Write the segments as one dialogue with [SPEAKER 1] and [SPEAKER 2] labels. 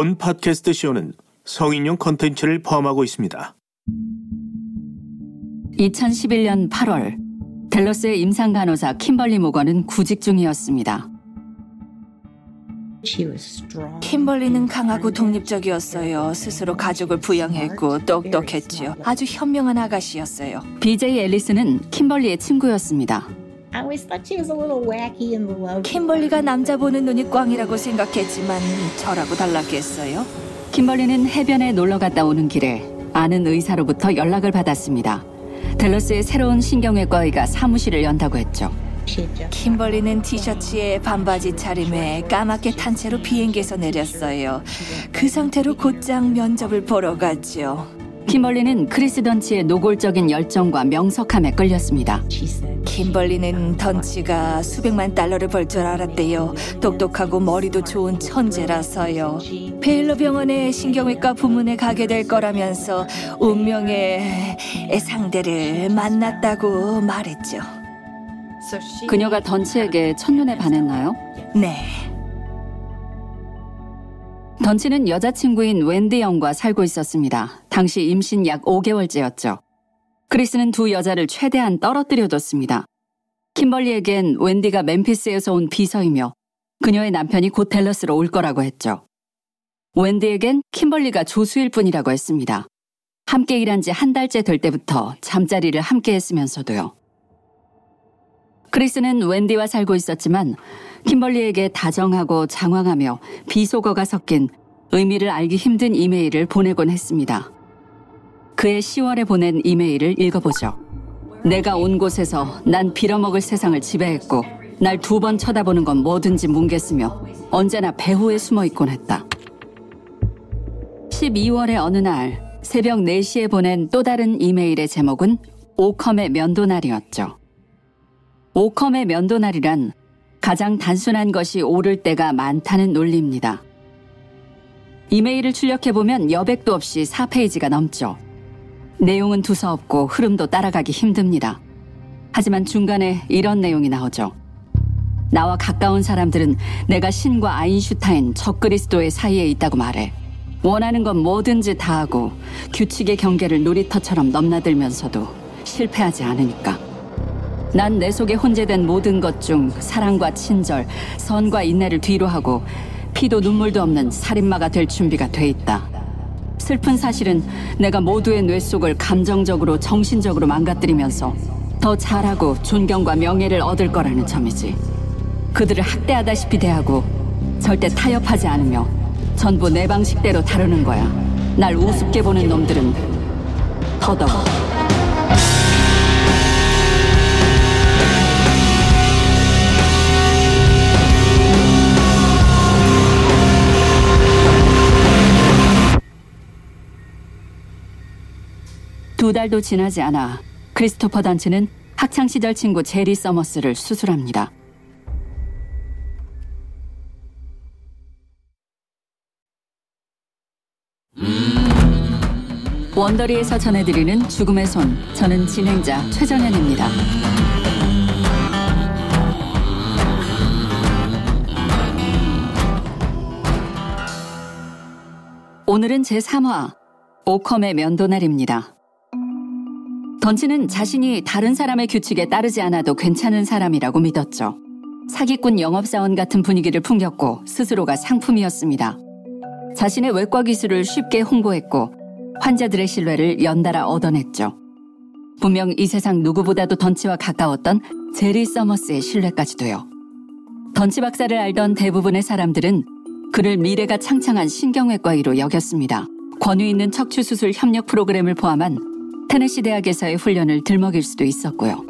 [SPEAKER 1] 본 팟캐스트 쇼는 성인용 컨텐츠를 포함하고 있습니다.
[SPEAKER 2] 2011년 8월 델러스의 임상 간호사 킴벌리 모건은 구직 중이었습니다.
[SPEAKER 3] 킴벌리는 강하고 독립적이었어요. 스스로 가족을 부양했고 똑똑했지요. 아주 현명한 아가씨였어요.
[SPEAKER 2] BJ 앨리스는 킴벌리의 친구였습니다.
[SPEAKER 4] I always thought she was a little wacky and low.
[SPEAKER 3] 킴벌리가 남자 보는 눈이 꽝이라고 생각했지만 저라고 달랐겠어요?
[SPEAKER 2] 킴벌리는 해변에 놀러 갔다 오는 길에 아는 의사로부터 연락을 받았습니다. 델러스의 새로운 신경외과 의가 사무실을 연다고 했죠.
[SPEAKER 4] She had just
[SPEAKER 3] 킴벌리는 티셔츠에 반바지 차림에 까맣게 탄 채로 비행기에서 내렸어요. 그 상태로 곧장 면접을 보러 갔죠.
[SPEAKER 2] 킴벌리는 크리스 던치의 노골적인 열정과 명석함에 끌렸습니다.
[SPEAKER 3] 킴벌리는 던치가 수백만 달러를 벌 줄 알았대요. 똑똑하고 머리도 좋은 천재라서요. 베일러 병원의 신경외과 부문에 가게 될 거라면서 운명의 상대를 만났다고 말했죠.
[SPEAKER 2] 그녀가 던치에게 첫눈에 반했나요?
[SPEAKER 3] 네.
[SPEAKER 2] 던치는 여자친구인 웬디 영과 살고 있었습니다. 당시 임신 약 5개월째였죠. 크리스는 두 여자를 최대한 떨어뜨려뒀습니다. 킴벌리에겐 웬디가 멤피스에서 온 비서이며 그녀의 남편이 곧 댈러스로 올 거라고 했죠. 웬디에겐 킴벌리가 조수일 뿐이라고 했습니다. 함께 일한 지 한 달째 될 때부터 잠자리를 함께 했으면서도요. 크리스는 웬디와 살고 있었지만 킴벌리에게 다정하고 장황하며 비속어가 섞인 의미를 알기 힘든 이메일을 보내곤 했습니다. 그의 10월에 보낸 이메일을 읽어보죠. 내가 온 곳에서 난 빌어먹을 세상을 지배했고 날 두 번 쳐다보는 건 뭐든지 뭉갰으며 언제나 배후에 숨어 있곤 했다. 12월의 어느 날 새벽 4시에 보낸 또 다른 이메일의 제목은 오컴의 면도날이었죠. 오컴의 면도날이란 가장 단순한 것이 옳을 때가 많다는 논리입니다. 이메일을 출력해보면 여백도 없이 4페이지가 넘죠. 내용은 두서없고 흐름도 따라가기 힘듭니다. 하지만 중간에 이런 내용이 나오죠. 나와 가까운 사람들은 내가 신과 아인슈타인, 적그리스도의 사이에 있다고 말해. 원하는 건 뭐든지 다 하고 규칙의 경계를 놀이터처럼 넘나들면서도 실패하지 않으니까. 난 내 속에 혼재된 모든 것 중 사랑과 친절, 선과 인내를 뒤로 하고 피도 눈물도 없는 살인마가 될 준비가 돼 있다. 슬픈 사실은 내가 모두의 뇌 속을 감정적으로 정신적으로 망가뜨리면서 더 잘하고 존경과 명예를 얻을 거라는 점이지. 그들을 학대하다시피 대하고 절대 타협하지 않으며 전부 내 방식대로 다루는 거야. 날 우습게 보는 놈들은 더더욱. 두 달도 지나지 않아 크리스토퍼 던치는 학창시절 친구 제리 서머스를 수술합니다. 원더리에서 전해드리는 죽음의 손. 저는 진행자 최정현입니다. 오늘은 제3화 오컴의 면도날입니다. 던치는 자신이 다른 사람의 규칙에 따르지 않아도 괜찮은 사람이라고 믿었죠. 사기꾼 영업사원 같은 분위기를 풍겼고 스스로가 상품이었습니다. 자신의 외과 기술을 쉽게 홍보했고 환자들의 신뢰를 연달아 얻어냈죠. 분명 이 세상 누구보다도 던치와 가까웠던 제리 서머스의 신뢰까지도요. 던치 박사를 알던 대부분의 사람들은 그를 미래가 창창한 신경외과의로 여겼습니다. 권위 있는 척추 수술 협력 프로그램을 포함한 테네시 대학에서의 훈련을 들먹일 수도 있었고요.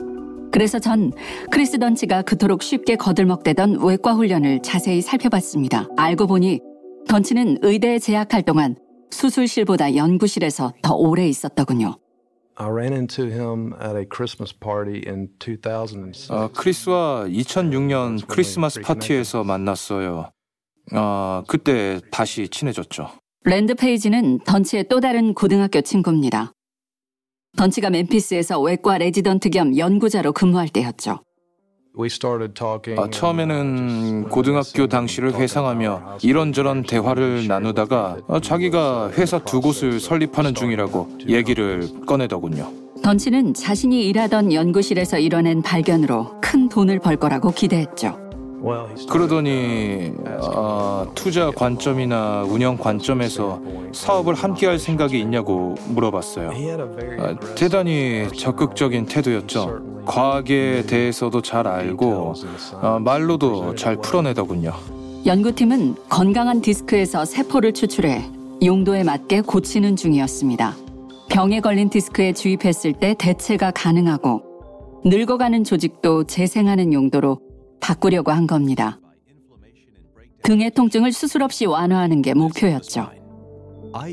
[SPEAKER 2] 그래서 전 크리스 던치가 그토록 쉽게 거들먹대던 외과 훈련을 자세히 살펴봤습니다. 알고 보니 던치는 의대에 재학할 동안 수술실보다 연구실에서 더 오래 있었더군요.
[SPEAKER 5] I ran into him at a Christmas party in 2006.
[SPEAKER 6] 아, 크리스와 2006년 크리스마스 파티에서 만났어요. 아, 그때 다시 친해졌죠.
[SPEAKER 2] 랜드 페이지는 던치의 또 다른 고등학교 친구입니다. 던치가 멤피스에서 외과 레지던트 겸 연구자로 근무할 때였죠.
[SPEAKER 5] We started talking.
[SPEAKER 6] 아, 처음에는 고등학교 당시를 회상하며 이런저런 대화를 나누다가 아, 자기가 회사 두 곳을 설립하는 중이라고 얘기를 꺼내더군요.
[SPEAKER 2] 던치는 자신이 일하던 연구실에서 이뤄낸 발견으로 큰 돈을 벌 거라고 기대했죠.
[SPEAKER 6] 그러더니 아, 투자 관점이나 운영 관점에서 사업을 함께 할 생각이 있냐고 물어봤어요.
[SPEAKER 5] He had a very
[SPEAKER 6] 아, 대단히 적극적인 태도였죠. 과학에 대해서도 잘 알고 아, 말로도 잘 풀어내더군요.
[SPEAKER 2] 연구팀은 건강한 디스크에서 세포를 추출해 용도에 맞게 고치는 중이었습니다. 병에 걸린 디스크에 주입했을 때 대체가 가능하고 늙어가는 조직도 재생하는 용도로 바꾸려고 한 겁니다. 등의 통증을 수술 없이 완화하는 게 목표였죠.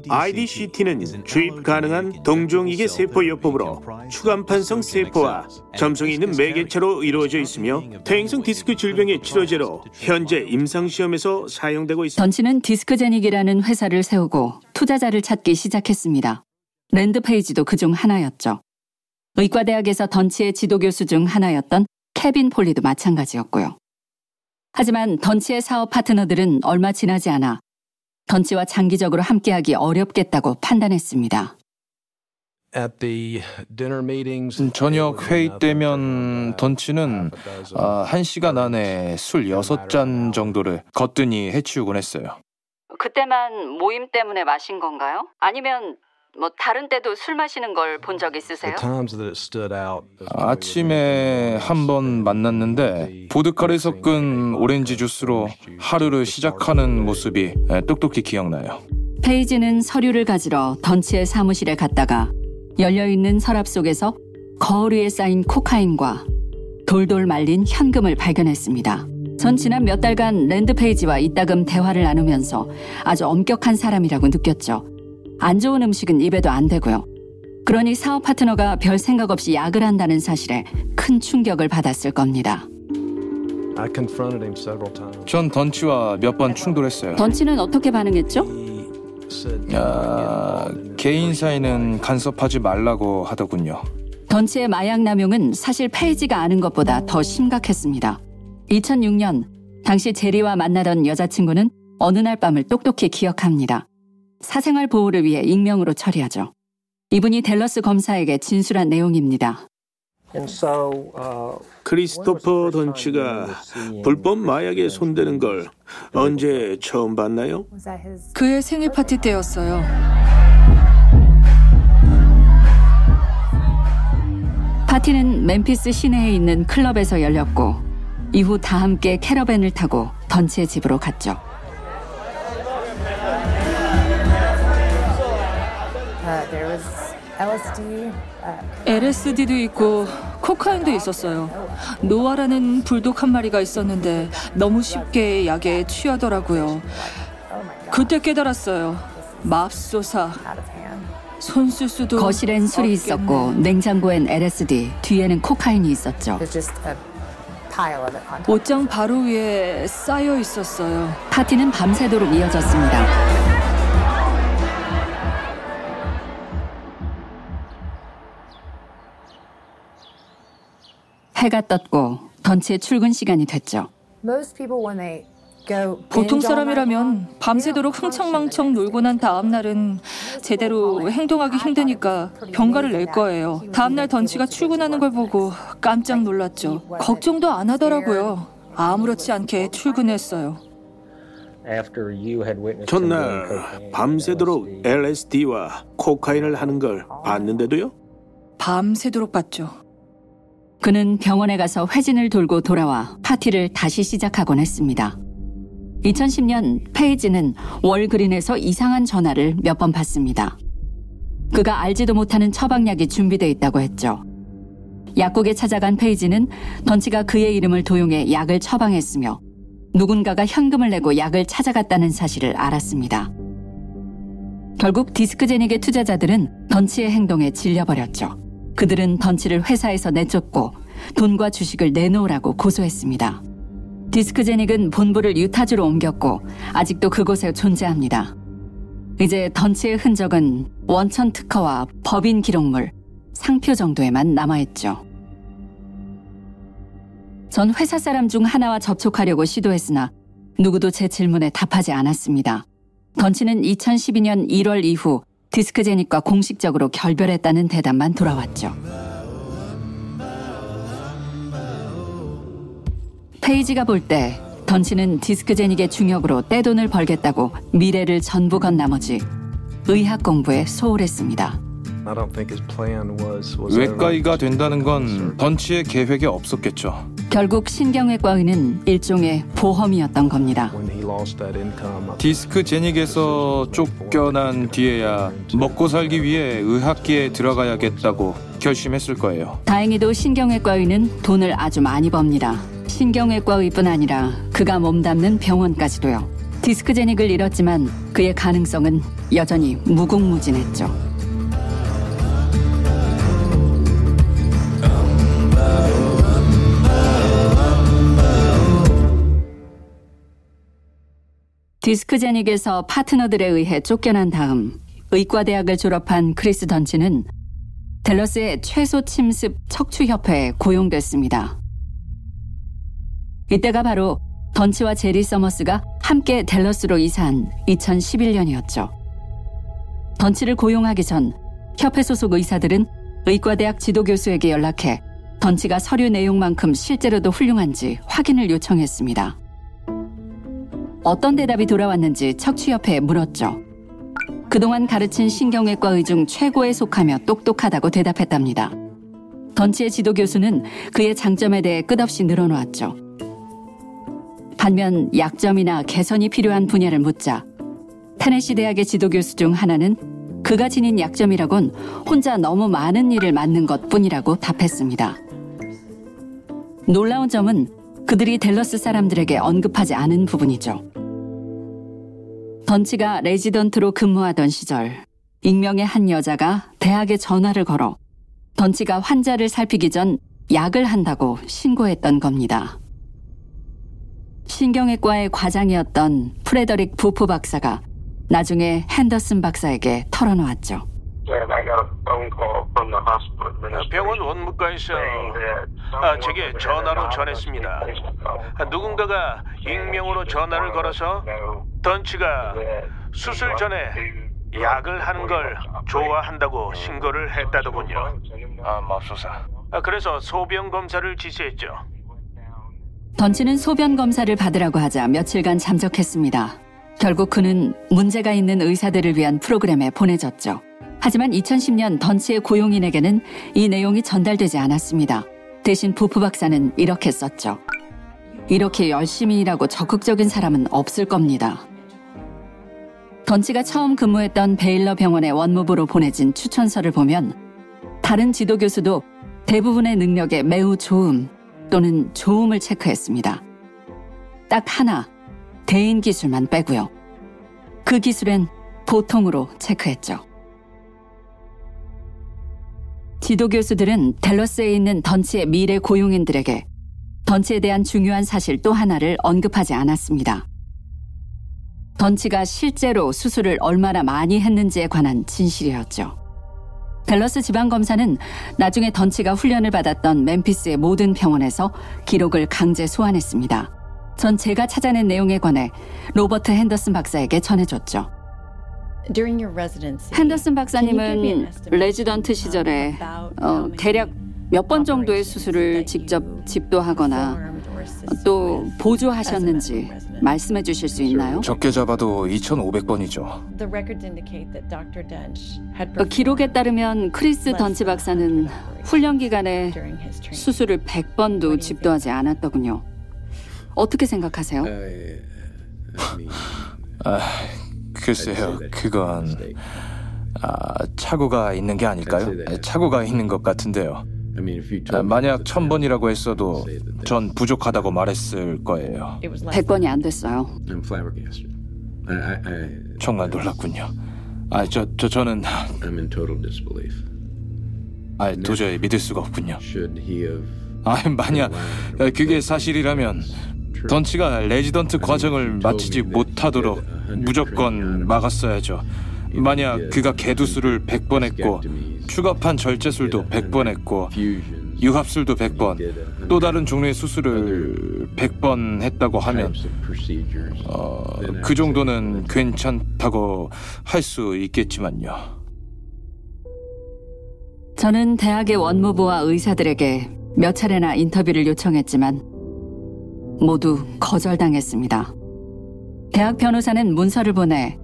[SPEAKER 1] IDCT는 주입 가능한 동종이계 세포 요법으로 추간판성 세포와 점성이 있는 매개체로 이루어져 있으며 퇴행성 디스크 질병의 치료제로 현재 임상시험에서 사용되고 있습니다.
[SPEAKER 2] 던치는 디스크제닉이라는 회사를 세우고 투자자를 찾기 시작했습니다. 랜드 페이지도 그중 하나였죠. 의과대학에서 던치의 지도교수 중 하나였던 케빈 폴리도 마찬가지였고요. 하지만 던치의 사업 파트너들은 얼마 지나지 않아 던치와 장기적으로 함께하기 어렵겠다고 판단했습니다.
[SPEAKER 5] at the dinner meetings.
[SPEAKER 6] 음, 저녁 회의 때면 던치는 아, 한 시간 안에 술 여섯 잔 정도를 거뜬히 해치우곤 했어요.
[SPEAKER 2] 그때만 모임 때문에 마신 건가요? 아니면 뭐 다른 때도 술 마시는 걸 본 적 있으세요?
[SPEAKER 6] 아침에 한 번 만났는데 보드카를 섞은 오렌지 주스로 하루를 시작하는 모습이 에, 똑똑히 기억나요.
[SPEAKER 2] 페이지는 서류를 가지러 던치의 사무실에 갔다가 열려있는 서랍 속에서 거울 위에 쌓인 코카인과 돌돌 말린 현금을 발견했습니다. 전 지난 몇 달간 랜드 페이지와 이따금 대화를 나누면서 아주 엄격한 사람이라고 느꼈죠. 안 좋은 음식은 입에도 안 대고요. 그러니 사업 파트너가 별 생각 없이 약을 한다는 사실에 큰 충격을 받았을 겁니다.
[SPEAKER 5] I confronted him several times.
[SPEAKER 6] 전 던치와 몇 번 충돌했어요.
[SPEAKER 2] 던치는 어떻게 반응했죠?
[SPEAKER 5] He said,
[SPEAKER 6] 아, 개인사에는 간섭하지 말라고 하더군요.
[SPEAKER 2] 던치의 마약 남용은 사실 페이지가 아는 것보다 더 심각했습니다. 2006년 당시 제리와 만나던 여자친구는 어느 날 밤을 똑똑히 기억합니다. 사생활 보호를 위해 익명으로 처리하죠. 이분이 델러스 검사에게 진술한 내용입니다.
[SPEAKER 1] 크리스토퍼 던치가 불법 마약에 손대는 걸 언제 처음 봤나요?
[SPEAKER 3] 그의 생일 파티 때였어요.
[SPEAKER 2] 파티는 멤피스 시내에 있는 클럽에서 열렸고 이후 다 함께 캐러밴을 타고 던치의 집으로 갔죠.
[SPEAKER 7] LSD. Uh,
[SPEAKER 3] LSD도 있고 코카인도 있었어요. 노아라는 불독 한 마리가 있었는데 너무 쉽게 약에 취하더라고요. 그때 깨달았어요. 맙소사.
[SPEAKER 7] out of hand.
[SPEAKER 3] 손쓸 수도
[SPEAKER 2] 거실엔 술이 있었고. 냉장고엔 LSD, 뒤에는 코카인이 있었죠.
[SPEAKER 3] 옷장 바로 위에 쌓여 있었어요.
[SPEAKER 2] 파티는 밤새도록 이어졌습니다. 해가 떴고 던치의 출근 시간이 됐죠.
[SPEAKER 3] 보통 사람이라면 밤새도록 흥청망청 놀고 난 다음 날은 제대로 행동하기 힘드니까 병가를 낼 거예요. 다음 날 던치가 출근하는 걸 보고 깜짝 놀랐죠. 걱정도 안 하더라고요. 아무렇지 않게 출근했어요.
[SPEAKER 1] 전날 밤새도록 LSD와 코카인을 하는 걸 봤는데도요?
[SPEAKER 3] 밤새도록 봤죠.
[SPEAKER 2] 그는 병원에 가서 회진을 돌고 돌아와 파티를 다시 시작하곤 했습니다. 2010년 페이지는 월그린에서 이상한 전화를 몇 번 받습니다. 그가 알지도 못하는 처방약이 준비돼 있다고 했죠. 약국에 찾아간 페이지는 던치가 그의 이름을 도용해 약을 처방했으며 누군가가 현금을 내고 약을 찾아갔다는 사실을 알았습니다. 결국 디스크제닉의 투자자들은 던치의 행동에 질려버렸죠. 그들은 던치를 회사에서 내쫓고 돈과 주식을 내놓으라고 고소했습니다. 디스크제닉은 본부를 유타주로 옮겼고 아직도 그곳에 존재합니다. 이제 던치의 흔적은 원천 특허와 법인 기록물, 상표 정도에만 남아있죠. 전 회사 사람 중 하나와 접촉하려고 시도했으나 누구도 제 질문에 답하지 않았습니다. 던치는 2012년 1월 이후 디스크 제닉과 공식적으로 결별했다는 대답만 돌아왔죠. 페이지가 볼 때 던치는 디스크 제닉의 중역으로 떼돈을 벌겠다고 미래를 전부 건 나머지 의학 공부에 소홀했습니다.
[SPEAKER 5] I don't think his plan was was ever-
[SPEAKER 6] 외과의가 된다는 건 던치의 계획에 없었겠죠.
[SPEAKER 2] 결국 신경외과 의는 일종의 보험이었던 겁니다.
[SPEAKER 5] when he lost that income.
[SPEAKER 6] 디스크 제닉에서 쫓겨난 뒤에야 먹고 살기 위해 의학계에 들어가야겠다고 결심했을 거예요.
[SPEAKER 2] 다행히도 신경외과 의는 돈을 아주 많이 법니다. 신경외과 의뿐 아니라 그가 몸담는 병원까지도요. 디스크 제닉을 잃었지만 그의 가능성은 여전히 무궁무진했죠. 디스크제닉에서 파트너들에 의해 쫓겨난 다음 의과대학을 졸업한 크리스 던치는 델러스의 최소 침습 척추협회에 고용됐습니다. 이때가 바로 던치와 제리 서머스가 함께 델러스로 이사한 2011년이었죠. 던치를 고용하기 전 협회 소속 의사들은 의과대학 지도교수에게 연락해 던치가 서류 내용만큼 실제로도 훌륭한지 확인을 요청했습니다. 어떤 대답이 돌아왔는지 척추협회에 물었죠. 그동안 가르친 신경외과 의 중 최고에 속하며 똑똑하다고 대답했답니다. 던치의 지도 교수는 그의 장점에 대해 끝없이 늘어놓았죠. 반면 약점이나 개선이 필요한 분야를 묻자 테네시 대학의 지도 교수 중 하나는 그가 지닌 약점이라곤 혼자 너무 많은 일을 맡는 것 뿐이라고 답했습니다. 놀라운 점은 그들이 델러스 사람들에게 언급하지 않은 부분이죠. 던치가 레지던트로 근무하던 시절 익명의 한 여자가 대학에 전화를 걸어 던치가 환자를 살피기 전 약을 한다고 신고했던 겁니다. 신경외과의 과장이었던 프레더릭 부프 박사가 나중에 핸더슨 박사에게 털어놓았죠.
[SPEAKER 1] 병원 원무과에서 아, 제게 전화로 전했습니다. 아, 누군가가 익명으로 전화를 걸어서 던치가 수술 전에 약을 하는 걸 좋아한다고 신고를 했다더군요.
[SPEAKER 6] 아, 맙소사.
[SPEAKER 1] 아, 그래서 소변 검사를 지시했죠.
[SPEAKER 2] 던치는 소변 검사를 받으라고 하자 며칠간 잠적했습니다. 결국 그는 문제가 있는 의사들을 위한 프로그램에 보내졌죠. 하지만 2010년 던치의 고용인에게는 이 내용이 전달되지 않았습니다. 대신 부프 박사는 이렇게 썼죠. 이렇게 열심히 일하고 적극적인 사람은 없을 겁니다. 던치가 처음 근무했던 베일러 병원의 원무부로 보내진 추천서를 보면 다른 지도 교수도 대부분의 능력에 매우 좋음 또는 좋음을 체크했습니다. 딱 하나, 대인 기술만 빼고요. 그 기술엔 보통으로 체크했죠. 지도 교수들은 델러스에 있는 던치의 미래 고용인들에게 던치에 대한 중요한 사실 또 하나를 언급하지 않았습니다. 던치가 실제로 수술을 얼마나 많이 했는지에 관한 진실이었죠. 델러스 지방검사는 나중에 던치가 훈련을 받았던 멤피스의 모든 병원에서 기록을 강제 소환했습니다. 전 제가 찾아낸 내용에 관해 로버트 핸더슨 박사에게 전해줬죠. 핸더슨 박사님은 레지던트 시절에 어, 대략 몇 번 정도의 수술을 직접 집도하거나 또 보조하셨는지 말씀해 주실 수 있나요?
[SPEAKER 6] 적게 잡아도 2,500번이죠.
[SPEAKER 2] 어, 기록에 따르면 크리스 던치 박사는 훈련 기간에 수술을 100번도 집도하지 않았더군요. 어떻게 생각하세요?
[SPEAKER 6] 아, 글쎄요, 그건 아, 착오가 있는 게 아닐까요? 착오가 있는 것 같은데요. 아, 만약 천 번이라고 했어도 전 부족하다고 말했을 거예요.
[SPEAKER 2] 100번이 안 됐어요.
[SPEAKER 8] I'm flabbergasted. I, I, I,
[SPEAKER 6] 정말 놀랐군요. 아, 저, 저 저는
[SPEAKER 8] I'm in total disbelief.
[SPEAKER 6] 아, 도저히 믿을 수가 없군요.
[SPEAKER 8] Should he have?
[SPEAKER 6] 아, 만약 그게 사실이라면 던치가 레지던트 과정을 마치지 못하도록 무조건 막았어야죠. 만약 그가 개두술을 100번 했고 추간판 절제술도 100번 했고 유합술도 100번, 또 다른 종류의 수술을 100번 했다고 하면 어, 그 정도는 괜찮다고 할 수 있겠지만요.
[SPEAKER 2] 저는 대학의 원무부와 의사들에게 몇 차례나 인터뷰를 요청했지만 모두 거절당했습니다. 대학 변호사는 문서를 보내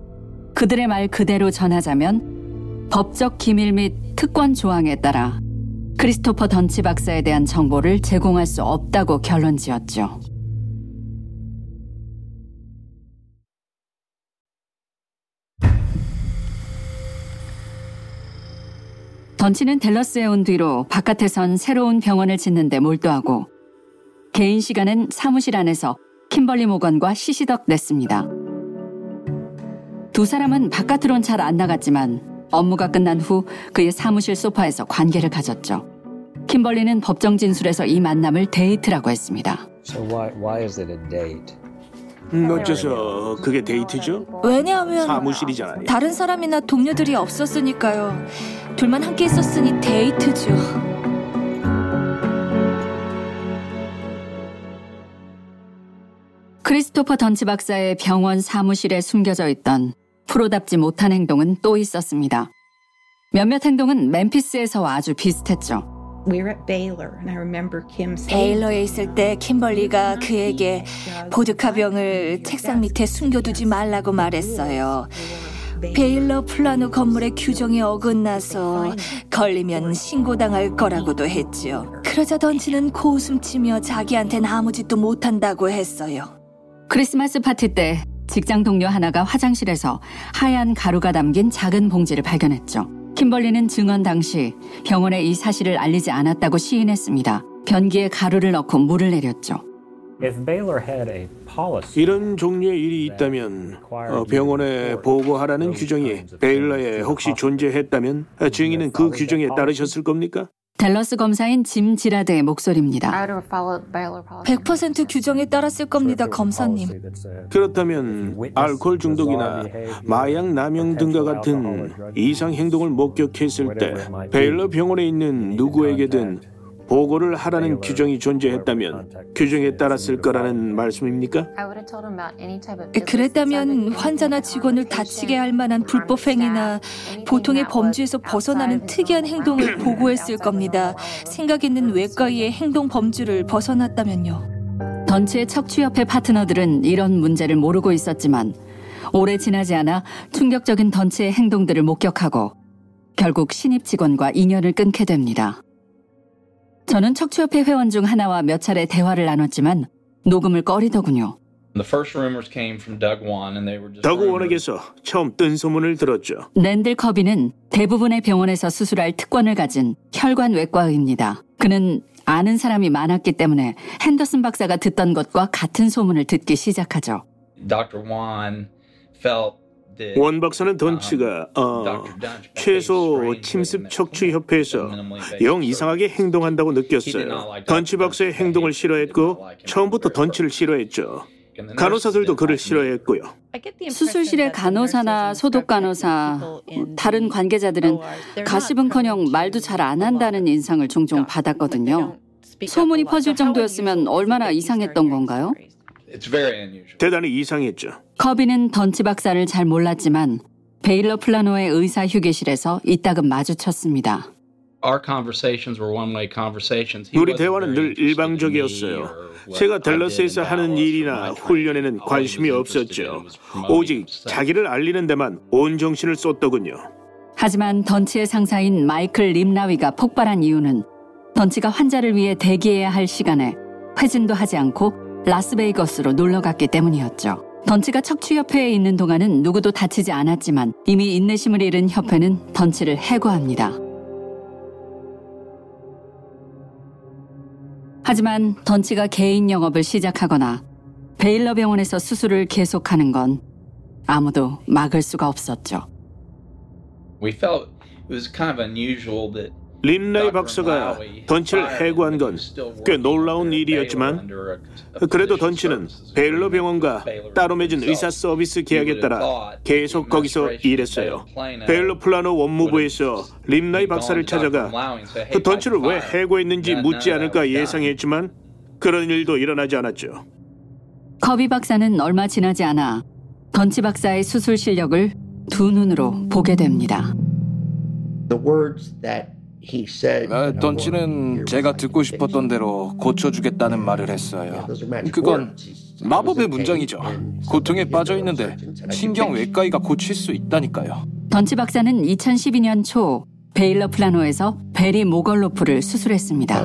[SPEAKER 2] 그들의 말 그대로 전하자면 법적 기밀 및 특권 조항에 따라 크리스토퍼 던치 박사에 대한 정보를 제공할 수 없다고 결론 지었죠. 던치는 댈러스에 온 뒤로 바깥에선 새로운 병원을 짓는데 몰두하고 개인 시간은 사무실 안에서 킴벌리 모건과 시시덕댔습니다. 두 사람은 바깥으론 잘 안 나갔지만 업무가 끝난 후 그의 사무실 소파에서 관계를 가졌죠. 킴벌리는 법정 진술에서 이 만남을 데이트라고 했습니다.
[SPEAKER 9] So why why is it a date?
[SPEAKER 1] 음, 어째서 그게 데이트죠?
[SPEAKER 3] 왜냐하면
[SPEAKER 1] 사무실이잖아요.
[SPEAKER 3] 다른 사람이나 동료들이 없었으니까요. 둘만 함께 있었으니 데이트죠.
[SPEAKER 2] 크리스토퍼 던치 박사의 병원 사무실에 숨겨져 있던 프로답지 못한 행동은 또 있었습니다. 몇몇 행동은 멤피스에서와 아주 비슷했죠.
[SPEAKER 4] We were at Baylor, and I remember Kim saying.
[SPEAKER 3] 베일러에 있을 때 킴벌리가 그에게 보드카 병을 책상 밑에 숨겨두지 말라고 말했어요. 베일러 플라노 건물의 규정에 어긋나서 걸리면 신고당할 거라고도 했지요. 그러자 던치는 코웃음 치며 자기한텐 아무 짓도 못한다고 했어요.
[SPEAKER 2] 크리스마스 파티 때 직장 동료 하나가 화장실에서 하얀 가루가 담긴 작은 봉지를 발견했죠. 킴벌리는 증언 당시 병원에 이 사실을 알리지 않았다고 시인했습니다. 변기에 가루를 넣고 물을 내렸죠.
[SPEAKER 10] If Baylor had a policy
[SPEAKER 1] 이런 종류의 일이 있다면 어, 병원에 보고하라는 규정이 베일러에 혹시 존재했다면 어, 증인은 그 규정에 따르셨을 겁니까?
[SPEAKER 2] 댈러스 검사인 짐 지라드의 목소리입니다.
[SPEAKER 3] 100% 규정에 따랐을 겁니다, 검사님.
[SPEAKER 1] 그렇다면 알코올 중독이나 마약 남용 등과 같은 이상 행동을 목격했을 때 베일러 병원에 있는 누구에게든 보고를 하라는 규정이 존재했다면 규정에 따랐을 거라는 말씀입니까?
[SPEAKER 3] 그랬다면 환자나 직원을 다치게 할 만한 불법 행위나 보통의 범주에서 벗어나는 특이한 행동을 보고했을 겁니다. 생각 있는 외과의의 행동 범주를 벗어났다면요.
[SPEAKER 2] 던치의 척추협회 파트너들은 이런 문제를 모르고 있었지만 오래 지나지 않아 충격적인 던치의 행동들을 목격하고 결국 신입 직원과 인연을 끊게 됩니다. 저는 척추협회 회원 중 하나와 몇 차례 대화를 나눴지만 녹음을 꺼리더군요.
[SPEAKER 1] 더그 원에게서 처음 뜬 소문을 들었죠.
[SPEAKER 2] 랜들 커비는 대부분의 병원에서 수술할 특권을 가진 혈관 외과의입니다. 그는 아는 사람이 많았기 때문에 핸더슨 박사가 듣던 것과 같은 소문을 듣기 시작하죠.
[SPEAKER 1] 원 박사는 던치가 어, 최소 침습 척추 협회에서 영 이상하게 행동한다고 느꼈어요. 던치 박사의 행동을 싫어했고 처음부터 던치를 싫어했죠. 간호사들도 그를 싫어했고요.
[SPEAKER 2] 수술실의 간호사나 소독 간호사, 다른 관계자들은 가십은커녕 말도 잘 안 한다는 인상을 종종 받았거든요. 소문이 퍼질 정도였으면 얼마나 이상했던 건가요?
[SPEAKER 1] 대단히 이상했죠.
[SPEAKER 2] 커비는 던치 박사를 잘 몰랐지만 베일러 플라노의 의사 휴게실에서 이따금 마주쳤습니다.
[SPEAKER 1] 우리 대화는 늘 일방적이었어요. 제가 댈러스에서 하는 일이나 훈련에는 관심이 없었죠. 오직 자기를 알리는 데만 온 정신을 쏟더군요.
[SPEAKER 2] 하지만 던치의 상사인 마이클 림라위가 폭발한 이유는 던치가 환자를 위해 대기해야 할 시간에 회진도 하지 않고 라스베이거스로 놀러 갔기 때문이었죠. 던치가 척추협회에 있는 동안은 누구도 다치지 않았지만 이미 인내심을 잃은 협회는 던치를 해고합니다. 하지만 던치가 개인 영업을 시작하거나 베일러 병원에서 수술을 계속하는 건 아무도 막을 수가 없었죠.
[SPEAKER 1] 림라위 박사가 던치를 해고한 건 꽤 놀라운 일이었지만 그래도 던치는 베일러 병원과 따로 맺은 의사 서비스 계약에 따라 계속 거기서 일했어요. 베일러 플라노 원무부에서 림라위 박사를 찾아가 던치를 왜 해고했는지 묻지 않을까 예상했지만 그런 일도 일어나지 않았죠.
[SPEAKER 2] 커비 박사는 얼마 지나지 않아 던치 박사의 수술 실력을 두 눈으로 보게 됩니다.
[SPEAKER 6] 아, 던치는 제가 듣고 싶었던 대로 고쳐주겠다는 말을 했어요. 그건 마법의 문장이죠. 고통에 빠져 있는데 신경 외과의가 고칠 수 있다니까요.
[SPEAKER 2] 던치 박사는 2012년 초 베일러 플라노에서 베리 모걸로프를 수술했습니다.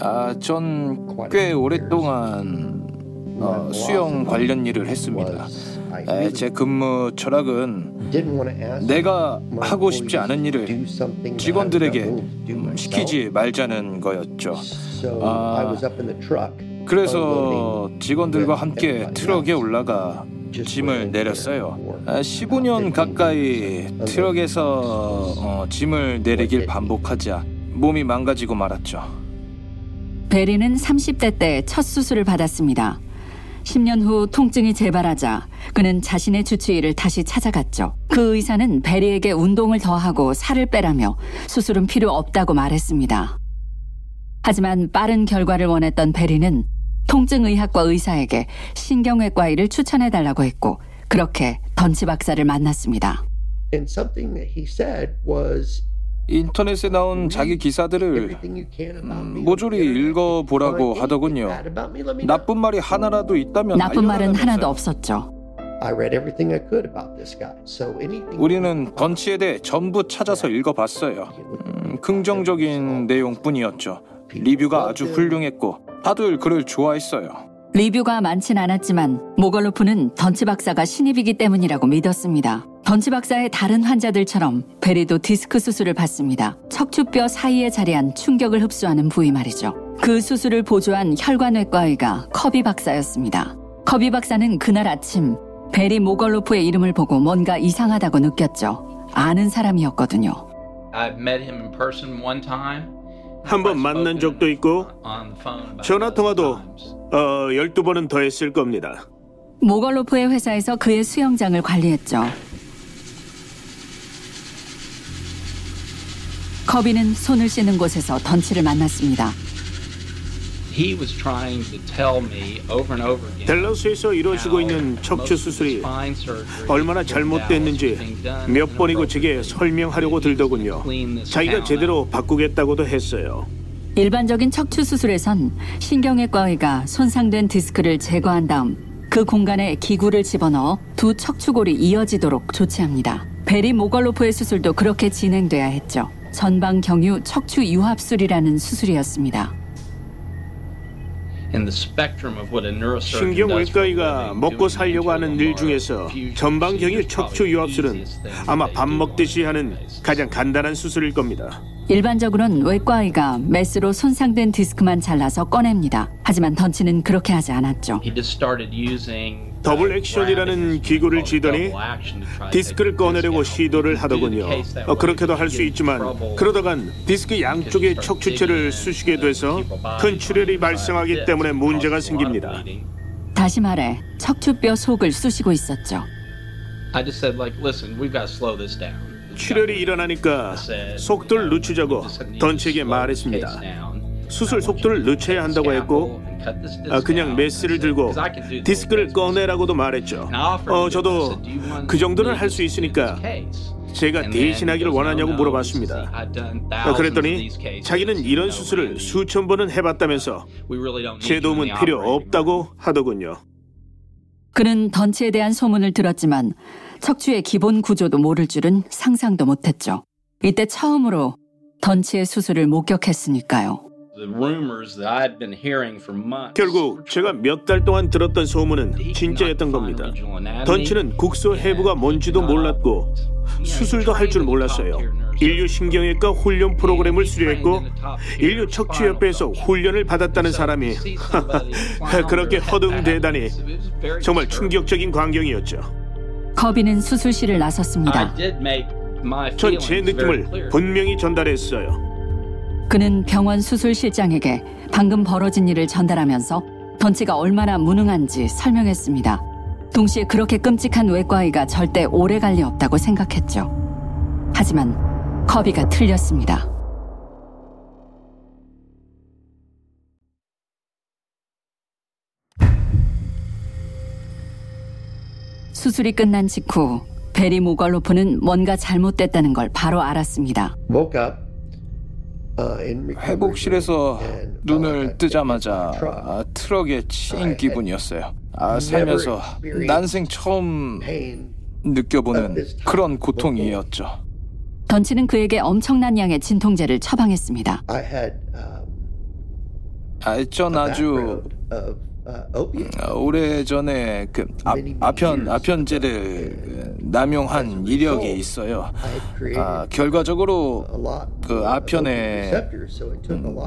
[SPEAKER 6] 아, 전 꽤 오랫동안 어, 수영 관련 일을 했습니다. 에, 제 근무 철학은 내가 하고 싶지 않은 일을 직원들에게 음, 시키지 말자는 거였죠. 아, 그래서 직원들과 함께 트럭에 올라가 짐을 내렸어요. 아, 15년 가까이 트럭에서 어, 짐을 내리길 반복하자 몸이 망가지고 말았죠.
[SPEAKER 2] 베리는 30대 때 첫 수술을 받았습니다. 10년 후 통증이 재발하자 그는 자신의 주치의를 다시 찾아갔죠. 그 의사는 베리에게 운동을 더하고 살을 빼라며 수술은 필요 없다고 말했습니다. 하지만 빠른 결과를 원했던 베리는 통증의학과 의사에게 신경외과 의를 추천해달라고 했고 그렇게 던치 박사를 만났습니다.
[SPEAKER 6] 인터넷에 나온 자기 기사들을 음, 모조리 읽어보라고 하더군요. 나쁜 말이 하나라도 있다면
[SPEAKER 2] 나쁜 말은. 하나도 없었죠.
[SPEAKER 6] 우리는 던치에 대해 전부 찾아서 읽어봤어요. 음, 긍정적인 내용뿐이었죠. 리뷰가 아주 훌륭했고 다들 그를 좋아했어요.
[SPEAKER 2] 리뷰가 많진 않았지만 모걸로프는 던치 박사가 신입이기 때문이라고 믿었습니다. 던치 박사의 다른 환자들처럼 베리도 디스크 수술을 받습니다. 척추뼈 사이에 자리한 충격을 흡수하는 부위 말이죠. 그 수술을 보조한 혈관외과 의가 커비 박사였습니다. 커비 박사는 그날 아침 베리 모걸로프의 이름을 보고 뭔가 이상하다고 느꼈죠. 아는 사람이었거든요.
[SPEAKER 11] I've met him in person one time.
[SPEAKER 1] 한 번 만난 적도 있고 전화
[SPEAKER 11] 12
[SPEAKER 1] 통화도. 어 12번은 더 했을 겁니다.
[SPEAKER 2] 모걸로프의 회사에서 그의 수영장을 관리했죠. 커비는 손을 씻는 곳에서 던치를 만났습니다.
[SPEAKER 1] 델러스에서 이루어지고 있는 척추 수술이 얼마나 잘못됐는지 몇 번이고 제게 설명하려고 들더군요. 자기가 제대로 바꾸겠다고도 했어요.
[SPEAKER 2] 일반적인 척추 수술에선 신경외과 의가 손상된 디스크를 제거한 다음 그 공간에 기구를 집어넣어 두 척추골이 이어지도록 조치합니다. 베리 모걸로프의 수술도 그렇게 진행돼야 했죠. 전방 경유 척추 유합술이라는 수술이었습니다.
[SPEAKER 1] 신경외과의가 먹고 살려고 하는 일 중에서 전방경유
[SPEAKER 11] procedures
[SPEAKER 1] 척추 유합술은
[SPEAKER 11] thing
[SPEAKER 1] 아마 밥 먹듯이 하는. 가장 간단한 수술일 겁니다.
[SPEAKER 2] 일반적으로는 외과의가 메스로 손상된 디스크만 잘라서 꺼냅니다. 하지만 던치는 그렇게 하지 않았죠.
[SPEAKER 11] He just started using
[SPEAKER 1] double action이라는 기구를 쥐더니 디스크를 꺼내려고 시도를 하더군요. 어, 그렇게도 할 수 있지만 그러다간 디스크 양쪽의 척추체를 쑤시게 돼서 큰 출혈이 발생하기 때문에 문제가 생깁니다.
[SPEAKER 2] 다시 말해 척추뼈 속을 쑤시고 있었죠.
[SPEAKER 11] I just said like, listen, we've got to slow this down.
[SPEAKER 1] 출혈이 일어나니까 속도를 늦추자고 던치에게 말했습니다. 수술 속도를 늦춰야 한다고 했고 아, 그냥 메스를 들고 디스크를 꺼내라고도 말했죠. 어, 저도 그 정도는 할 수 있으니까 제가 대신하기를 원하냐고 물어봤습니다. 아, 그랬더니 자기는 이런 수술을 수천 번은 해봤다면서 제 도움은 필요 없다고 하더군요.
[SPEAKER 2] 그는 던치에 대한 소문을 들었지만 척추의 기본 구조도 모를 줄은 상상도 못했죠. 이때 처음으로 던치의 수술을 목격했으니까요.
[SPEAKER 11] The rumors that I had been hearing for months.
[SPEAKER 1] 결국 제가 몇 달 동안 들었던 소문은 진짜였던 겁니다. 던치는 국소 해부가 뭔지도 몰랐고 수술도 할 줄 몰랐어요. 인류 신경외과 훈련 프로그램을 수료했고 인류 척추협회에서 훈련을 받았다는 사람이 그렇게 허둥대다니 정말 충격적인 광경이었죠.
[SPEAKER 2] 커비는 수술실을
[SPEAKER 11] I
[SPEAKER 2] 나섰습니다.
[SPEAKER 11] did make
[SPEAKER 1] 전제 느낌을 분명히 전달했어요.
[SPEAKER 2] 그는 병원 수술실장에게 방금 벌어진 일을 전달하면서 던치가 얼마나 무능한지 설명했습니다. 동시에 그렇게 끔찍한 외과의가 절대 오래 갈 리 없다고 생각했죠. 하지만 커비가 틀렸습니다. 수술이 끝난 직후 베리 모걸로프는 뭔가 잘못됐다는 걸 바로 알았습니다.
[SPEAKER 6] 회복실에서 눈을 뜨자마자 아, 트럭에 치인 기분이었어요. 아, 살면서 난생 처음 느껴보는 그런 고통이었죠.
[SPEAKER 2] 던치는 그에게 엄청난 양의 진통제를 처방했습니다.
[SPEAKER 6] 아, 전 아주 오래 전에 그 아, 아편 아편제를 남용한 이력이 있어요. 아, 결과적으로 그 아편의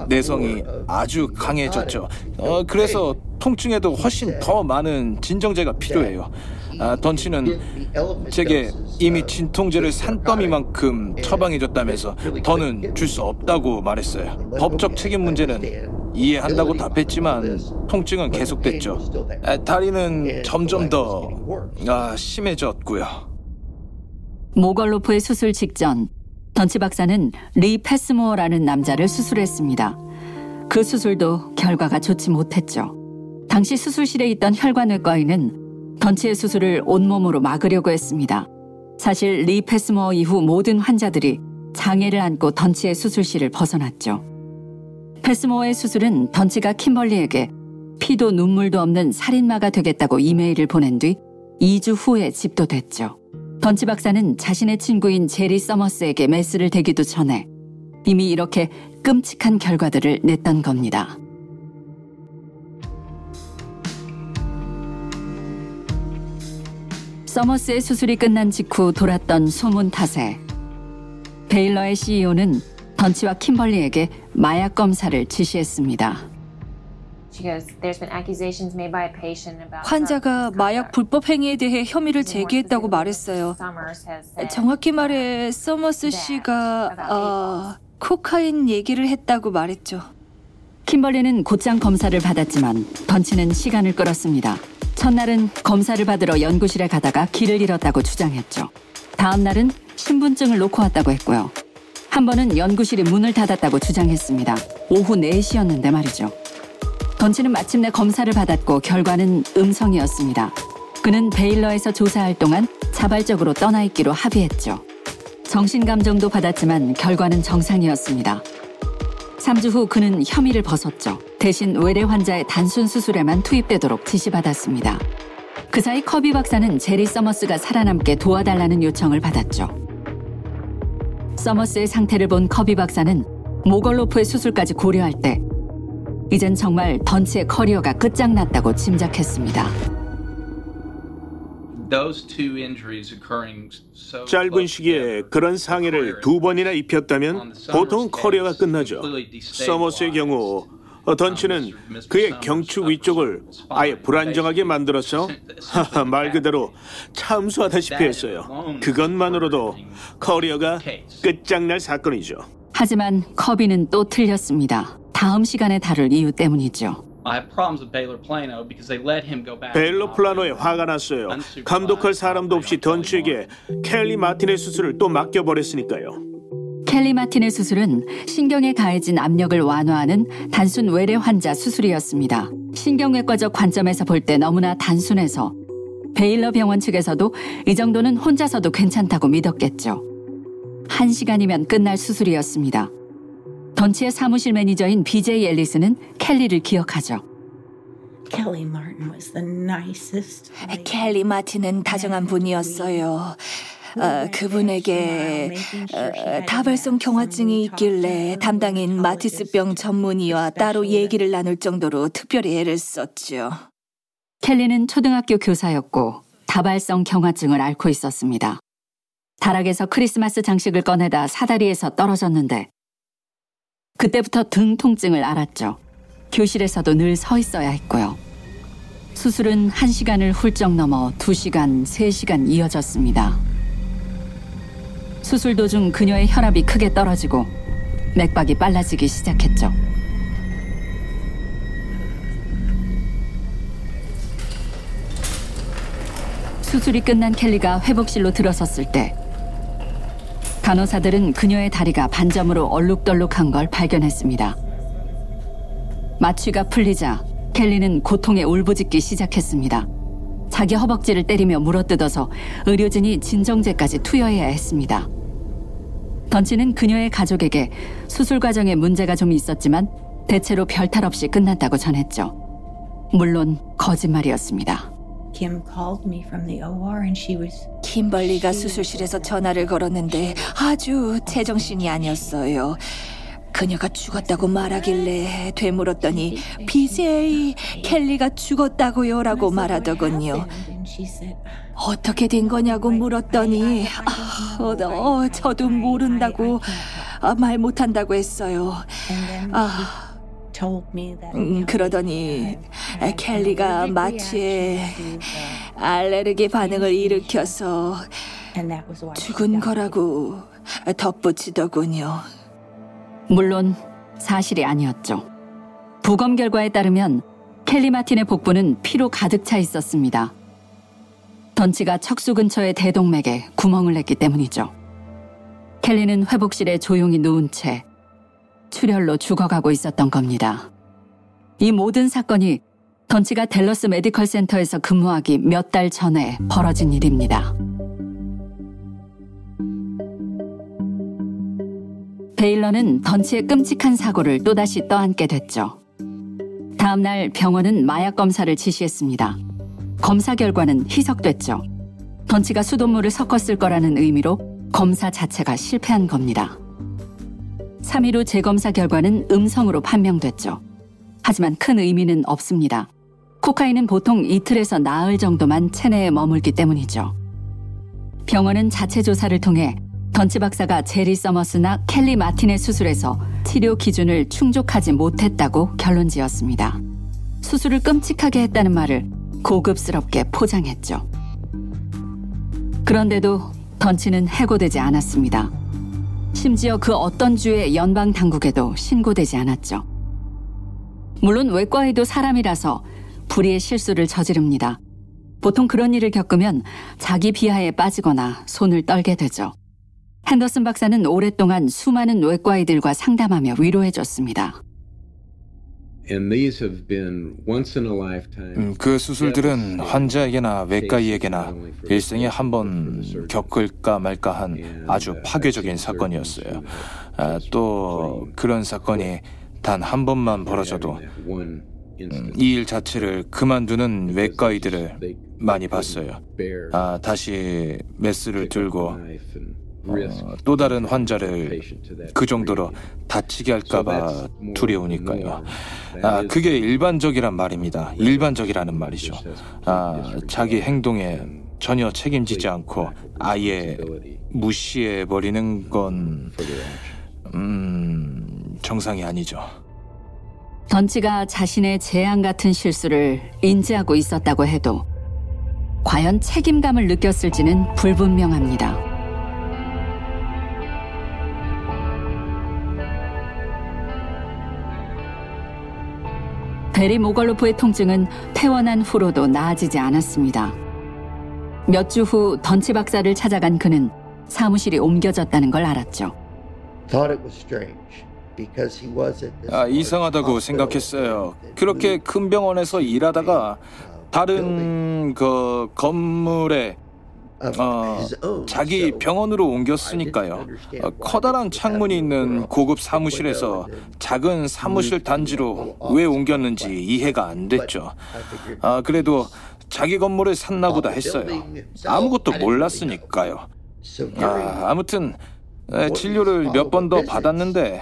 [SPEAKER 6] 내성이 아주 강해졌죠. 어, 그래서 통증에도 훨씬 더 많은 진정제가 필요해요. 아, 던치는 제게 이미 진통제를 산더미만큼 처방해줬다면서 더는 줄 수 없다고 말했어요. 법적 책임 문제는 이해한다고 답했지만 통증은 계속됐죠. 아, 다리는 점점 더 아, 심해졌고요.
[SPEAKER 2] 모걸로프의 수술 직전 던치 박사는 리 패스모어라는 남자를 수술했습니다. 그 수술도 결과가 좋지 못했죠. 당시 수술실에 있던 혈관외과의는 던치의 수술을 온몸으로 막으려고 했습니다. 사실 리 패스모어 이후 모든 환자들이 장애를 안고 던치의 수술실을 벗어났죠. 패스모어의 수술은 던치가 킴벌리에게 피도 눈물도 없는 살인마가 되겠다고 이메일을 보낸 뒤 2주 후에 집도됐죠. 던치 박사는 자신의 친구인 제리 서머스에게 메스를 대기도 전에 이미 이렇게 끔찍한 결과들을 냈던 겁니다. 서머스의 수술이 끝난 직후 돌았던 소문 탓에 베일러의 CEO는 던치와 킴벌리에게 마약 검사를 지시했습니다.
[SPEAKER 3] 환자가 마약 불법 행위에 대해 혐의를 제기했다고 말했어요. 정확히 말해 서머스 씨가 어, 코카인 얘기를 했다고 말했죠.
[SPEAKER 2] 킴벌리는 곧장 검사를 받았지만 던치는 시간을 끌었습니다. 첫날은 검사를 받으러 연구실에 가다가 길을 잃었다고 주장했죠. 다음 날은 신분증을 놓고 왔다고 했고요. 한 번은 연구실이 문을 닫았다고 주장했습니다. 오후 4시였는데 말이죠. 던치는 마침내 검사를 받았고 결과는 음성이었습니다. 그는 베일러에서 조사할 동안 자발적으로 떠나 있기로 합의했죠. 정신감정도 받았지만 결과는 정상이었습니다. 3주 후 그는 혐의를 벗었죠. 대신 외래 환자의 단순 수술에만 투입되도록 지시받았습니다. 그 사이 커비 박사는 제리 서머스가 살아남게 도와달라는 요청을 받았죠. 서머스의 상태를 본 커비 박사는 모걸로프의 수술까지 고려할 때 이젠 정말 던치의 커리어가 끝장났다고 짐작했습니다.
[SPEAKER 1] 짧은 시기에 그런 상해를 두 번이나 입혔다면 보통 커리어가 끝나죠. 서머스의 경우 던치는 그의 경추 위쪽을 아예 불안정하게 만들어서 말 그대로 참수하다시피 했어요. 그것만으로도 커리어가 끝장날 사건이죠.
[SPEAKER 2] 하지만 커비는 또 틀렸습니다. 다음 시간에 다룰 이유 때문이죠.
[SPEAKER 1] 베일러 플라노에 화가 났어요. 감독할 사람도 없이 던치에게 켈리 마틴의 수술을 또 맡겨버렸으니까요.
[SPEAKER 2] 켈리 마틴의 수술은 신경에 가해진 압력을 완화하는 단순 외래 환자 수술이었습니다. 신경외과적 관점에서 볼 때 너무나 단순해서 베일러 병원 측에서도 이 정도는 혼자서도 괜찮다고 믿었겠죠. 한 시간이면 끝날 수술이었습니다. 던치의 사무실 매니저인 BJ 앨리스는 켈리를 기억하죠.
[SPEAKER 3] 켈리 마틴은 다정한 분이었어요. 어, 그분에게 어, 다발성 경화증이 있길래 담당인 마티스병 전문의와 따로 얘기를 나눌 정도로 특별히 애를 썼죠.
[SPEAKER 2] 켈리는 초등학교 교사였고 다발성 경화증을 앓고 있었습니다. 다락에서 크리스마스 장식을 꺼내다 사다리에서 떨어졌는데 그때부터 등 통증을 앓았죠. 교실에서도 늘 서 있어야 했고요. 수술은 1시간을 훌쩍 넘어 2시간, 3시간 이어졌습니다. 수술 도중 그녀의 혈압이 크게 떨어지고 맥박이 빨라지기 시작했죠. 수술이 끝난 켈리가 회복실로 들어섰을 때 간호사들은 그녀의 다리가 반점으로 얼룩덜룩한 걸 발견했습니다. 마취가 풀리자 켈리는 고통에 울부짖기 시작했습니다. 자기 허벅지를 때리며 물어뜯어서 의료진이 진정제까지 투여해야 했습니다. 던치는 그녀의 가족에게 수술 과정에 문제가 좀 있었지만 대체로 별탈 없이 끝났다고 전했죠. 물론 거짓말이었습니다.
[SPEAKER 4] Kim called me from the OR and she was
[SPEAKER 3] kim벌리가 수술실에서 전화를 걸었는데 아주 제정신이 아니었어요. 그녀가 죽었다고 말하길래 되물었더니 BJ 켈리가 죽었다고요라고 말하더군요. 어떻게 된 거냐고 물었더니 아, 어, 어, 저도 모른다고 아, 말 못한다고 했어요. 아, 음, 그러더니 켈리가 마취에 알레르기 반응을 일으켜서 죽은 거라고 덧붙이더군요.
[SPEAKER 2] 물론 사실이 아니었죠. 부검 결과에 따르면 켈리 마틴의 복부는 피로 가득 차 있었습니다. 던치가 척수 근처의 대동맥에 구멍을 냈기 때문이죠. 켈리는 회복실에 조용히 누운 채 출혈로 죽어가고 있었던 겁니다. 이 모든 사건이 던치가 델러스 메디컬 센터에서 근무하기 몇 달 전에 벌어진 일입니다. 베일러는 던치의 끔찍한 사고를 또다시 떠안게 됐죠. 다음 날 병원은 마약 검사를 지시했습니다. 검사 결과는 희석됐죠. 던치가 수돗물을 섞었을 거라는 의미로 검사 자체가 실패한 겁니다. 3일 후 재검사 결과는 음성으로 판명됐죠. 하지만 큰 의미는 없습니다. 코카인은 보통 이틀에서 나흘 정도만 체내에 머물기 때문이죠. 병원은 자체 조사를 통해 던치 박사가 제리 서머스나 켈리 마틴의 수술에서 치료 기준을 충족하지 못했다고 결론 지었습니다. 수술을 끔찍하게 했다는 말을 고급스럽게 포장했죠. 그런데도 던치는 해고되지 않았습니다. 심지어 그 어떤 주의 연방 당국에도 신고되지 않았죠. 물론 외과에도 사람이라서 불의의 실수를 저지릅니다. 보통 그런 일을 겪으면 자기 비하에 빠지거나 손을 떨게 되죠. 핸더슨 박사는 오랫동안 수많은 외과 의들과 상담하며 위로해 줬습니다.
[SPEAKER 6] 음, 그 수술들은 환자에게나 외과의에게나 일생에 한 번 겪을까 말까 한 아주 파괴적인 사건이었어요. 아, 또 그런 사건이 단 한 번만 벌어져도 음, 이일 자체를 그만두는 외과의들을 많이 봤어요. 아, 다시 메스를 들고 어, 또 다른 환자를 그 정도로 다치게 할까봐 두려우니까요. 아, 그게 일반적이란 말입니다. 일반적이라는 말이죠. 아, 자기 행동에 전혀 책임지지 않고 아예 무시해 버리는 건 음, 정상이 아니죠.
[SPEAKER 2] 던치가 자신의 재앙 같은 실수를 인지하고 있었다고 해도 과연 책임감을 느꼈을지는 불분명합니다. 베리 모걸로프의 통증은 퇴원한 후로도 나아지지 않았습니다. 몇 주 후 던치 박사를 찾아간 그는 사무실이 옮겨졌다는 걸 알았죠.
[SPEAKER 6] 아, 이상하다고 생각했어요. 그렇게 큰 병원에서 일하다가 다른 그 건물에 어, 자기 병원으로 옮겼으니까요. 어, 커다란 창문이 있는 고급 사무실에서 작은 사무실 단지로 왜 옮겼는지 이해가 안 됐죠. 아, 그래도 자기 건물을 샀나 보다 했어요. 아무것도 몰랐으니까요. 아, 아무튼 진료를 몇 번 더 받았는데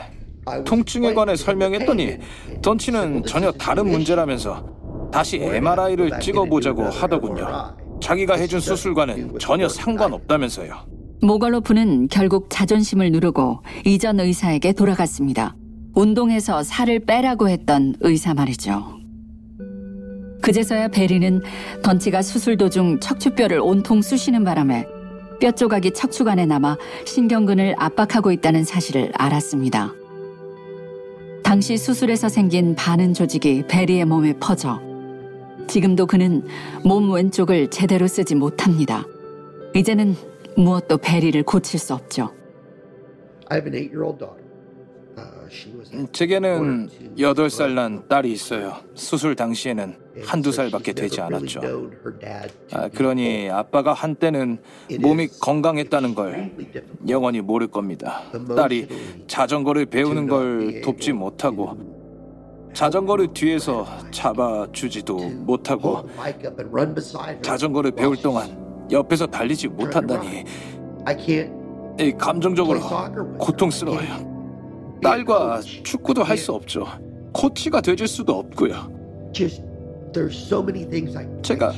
[SPEAKER 6] 통증에 관해 설명했더니 던치는 전혀 다른 문제라면서 다시 MRI를 찍어보자고 하더군요. 자기가 해준 수술과는 전혀 상관없다면서요.
[SPEAKER 2] 모걸로프는 결국 자존심을 누르고 이전 의사에게 돌아갔습니다. 운동해서 살을 빼라고 했던 의사 말이죠. 그제서야 베리는 던치가 수술 도중 척추뼈를 온통 쑤시는 바람에 뼈 조각이 척추관에 남아 신경근을 압박하고 있다는 사실을 알았습니다. 당시 수술에서 생긴 반은 조직이 베리의 몸에 퍼져 지금도 그는 몸 왼쪽을 제대로 쓰지 못합니다. 이제는 무엇도 베리를 고칠 수 없죠.
[SPEAKER 6] 제게는 8살 난 딸이 있어요. 수술 당시에는 한두 살밖에 되지 않았죠. 아, 그러니 아빠가 한때는 몸이 건강했다는 걸 영원히 모를 겁니다. 딸이 자전거를 배우는 걸 돕지 못하고 자전거를 뒤에서 잡아주지도 못하고 자전거를 배울 동안 옆에서 달리지 못한다니 이 감정적으로 고통스러워요. 딸과 축구도 할 수 없죠. 코치가 되줄 수도 없고요. 제가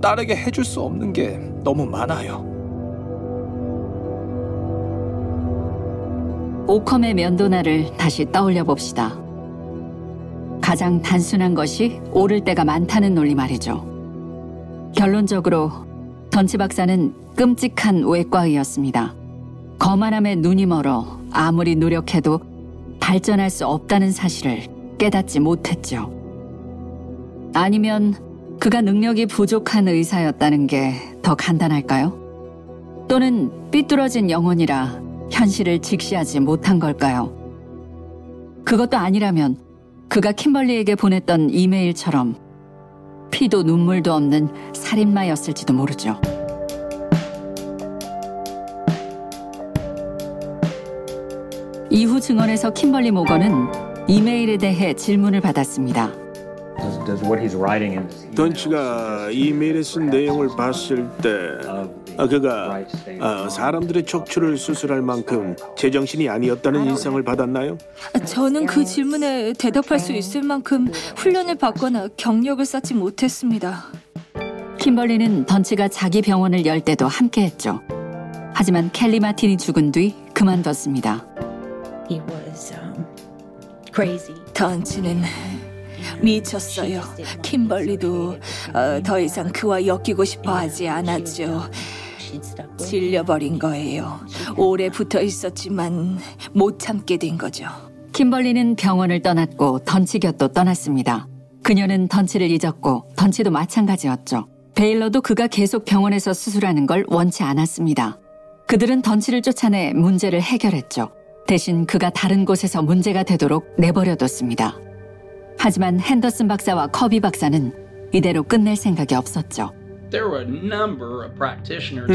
[SPEAKER 6] 딸에게 해줄 수 없는 게 너무 많아요.
[SPEAKER 2] 오컴의 면도날을 다시 떠올려 봅시다. 가장 단순한 것이 옳을 때가 많다는 논리 말이죠. 결론적으로 던치 박사는 끔찍한 외과의였습니다. 거만함에 눈이 멀어 아무리 노력해도 발전할 수 없다는 사실을 깨닫지 못했죠. 아니면 그가 능력이 부족한 의사였다는 게 더 간단할까요? 또는 삐뚤어진 영혼이라 현실을 직시하지 못한 걸까요? 그것도 아니라면 그가 킴벌리에게 보냈던 이메일처럼 피도 눈물도 없는 살인마였을지도 모르죠. 이후 증언에서 킴벌리 모건은 이메일에 대해 질문을 받았습니다.
[SPEAKER 1] 던치가 이메일에 쓴 내용을 봤을 때 아, 그가 아, 사람들의 척추를 수술할 만큼 제정신이 아니었다는 인상을 받았나요?
[SPEAKER 3] 저는 그 질문에 대답할 수 있을 만큼 훈련을 받거나 경력을 쌓지 못했습니다.
[SPEAKER 2] 킴벌리는 던치가 자기 병원을 열 때도 함께했죠. 하지만 켈리 마틴이 죽은 뒤 그만뒀습니다.
[SPEAKER 4] Um.
[SPEAKER 3] 던치는 미쳤어요. 킴벌리도 어, 더 이상 그와 엮이고 싶어 하지 않았죠. 질려버린 거예요. 오래 붙어 있었지만 못 참게 된 거죠.
[SPEAKER 2] 킴벌리는 병원을 떠났고 던치 곁도 떠났습니다. 그녀는 던치를 잊었고 던치도 마찬가지였죠. 베일러도 그가 계속 병원에서 수술하는 걸 원치 않았습니다. 그들은 던치를 쫓아내 문제를 해결했죠. 대신 그가 다른 곳에서 문제가 되도록 내버려뒀습니다. 하지만 핸더슨 박사와 커비 박사는 이대로 끝낼 생각이 없었죠.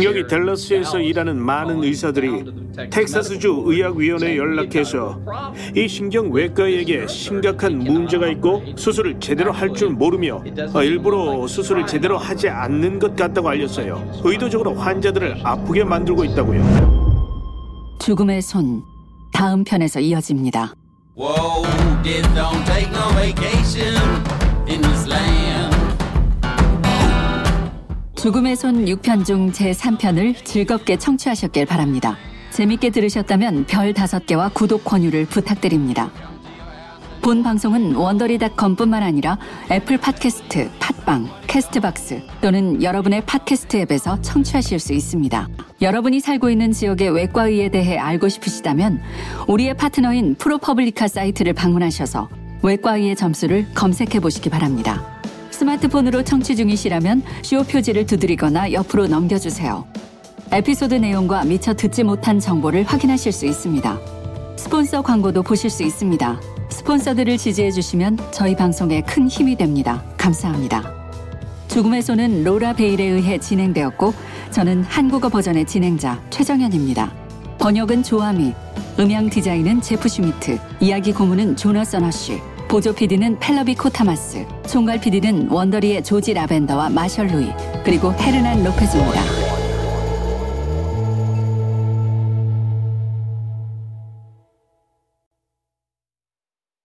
[SPEAKER 1] 여기 댈러스에서 일하는 많은 의사들이 텍사스주 의학위원회에 연락해서 이 신경외과에게 심각한 문제가 있고 수술을 제대로 할 줄 모르며 일부러 수술을 제대로 하지 않는 것 같다고 알렸어요. 의도적으로 환자들을 아프게 만들고 있다고요.
[SPEAKER 2] 죽음의 손 다음 편에서 이어집니다.
[SPEAKER 12] Whoa,
[SPEAKER 2] 죽음의 손 6편 중 제3편을 즐겁게 청취하셨길 바랍니다. 재밌게 들으셨다면 별 5개와 구독 권유를 부탁드립니다. 본 방송은 원더리닷컴뿐만 아니라 애플 팟캐스트, 팟빵, 캐스트박스 또는 여러분의 팟캐스트 앱에서 청취하실 수 있습니다. 여러분이 살고 있는 지역의 외과의에 대해 알고 싶으시다면 우리의 파트너인 프로퍼블리카 사이트를 방문하셔서 외과의의 점수를 검색해 보시기 바랍니다. 스마트폰으로 청취 중이시라면 쇼 표지를 두드리거나 옆으로 넘겨주세요. 에피소드 내용과 미처 듣지 못한 정보를 확인하실 수 있습니다. 스폰서 광고도 보실 수 있습니다. 스폰서들을 지지해 주시면 저희 방송에 큰 힘이 됩니다. 감사합니다. 죽음의 손은 로라 베일에 의해 진행되었고 저는 한국어 버전의 진행자 최정현입니다. 번역은 조아미, 음향 디자인은 제프 슈미트, 이야기 고문은 조나선 허쉬, 보조 PD는 펠러비 코타마스, 총괄 PD는 원더리의 조지 라벤더와 마셜 루이, 그리고 헤르난 로페즈입니다.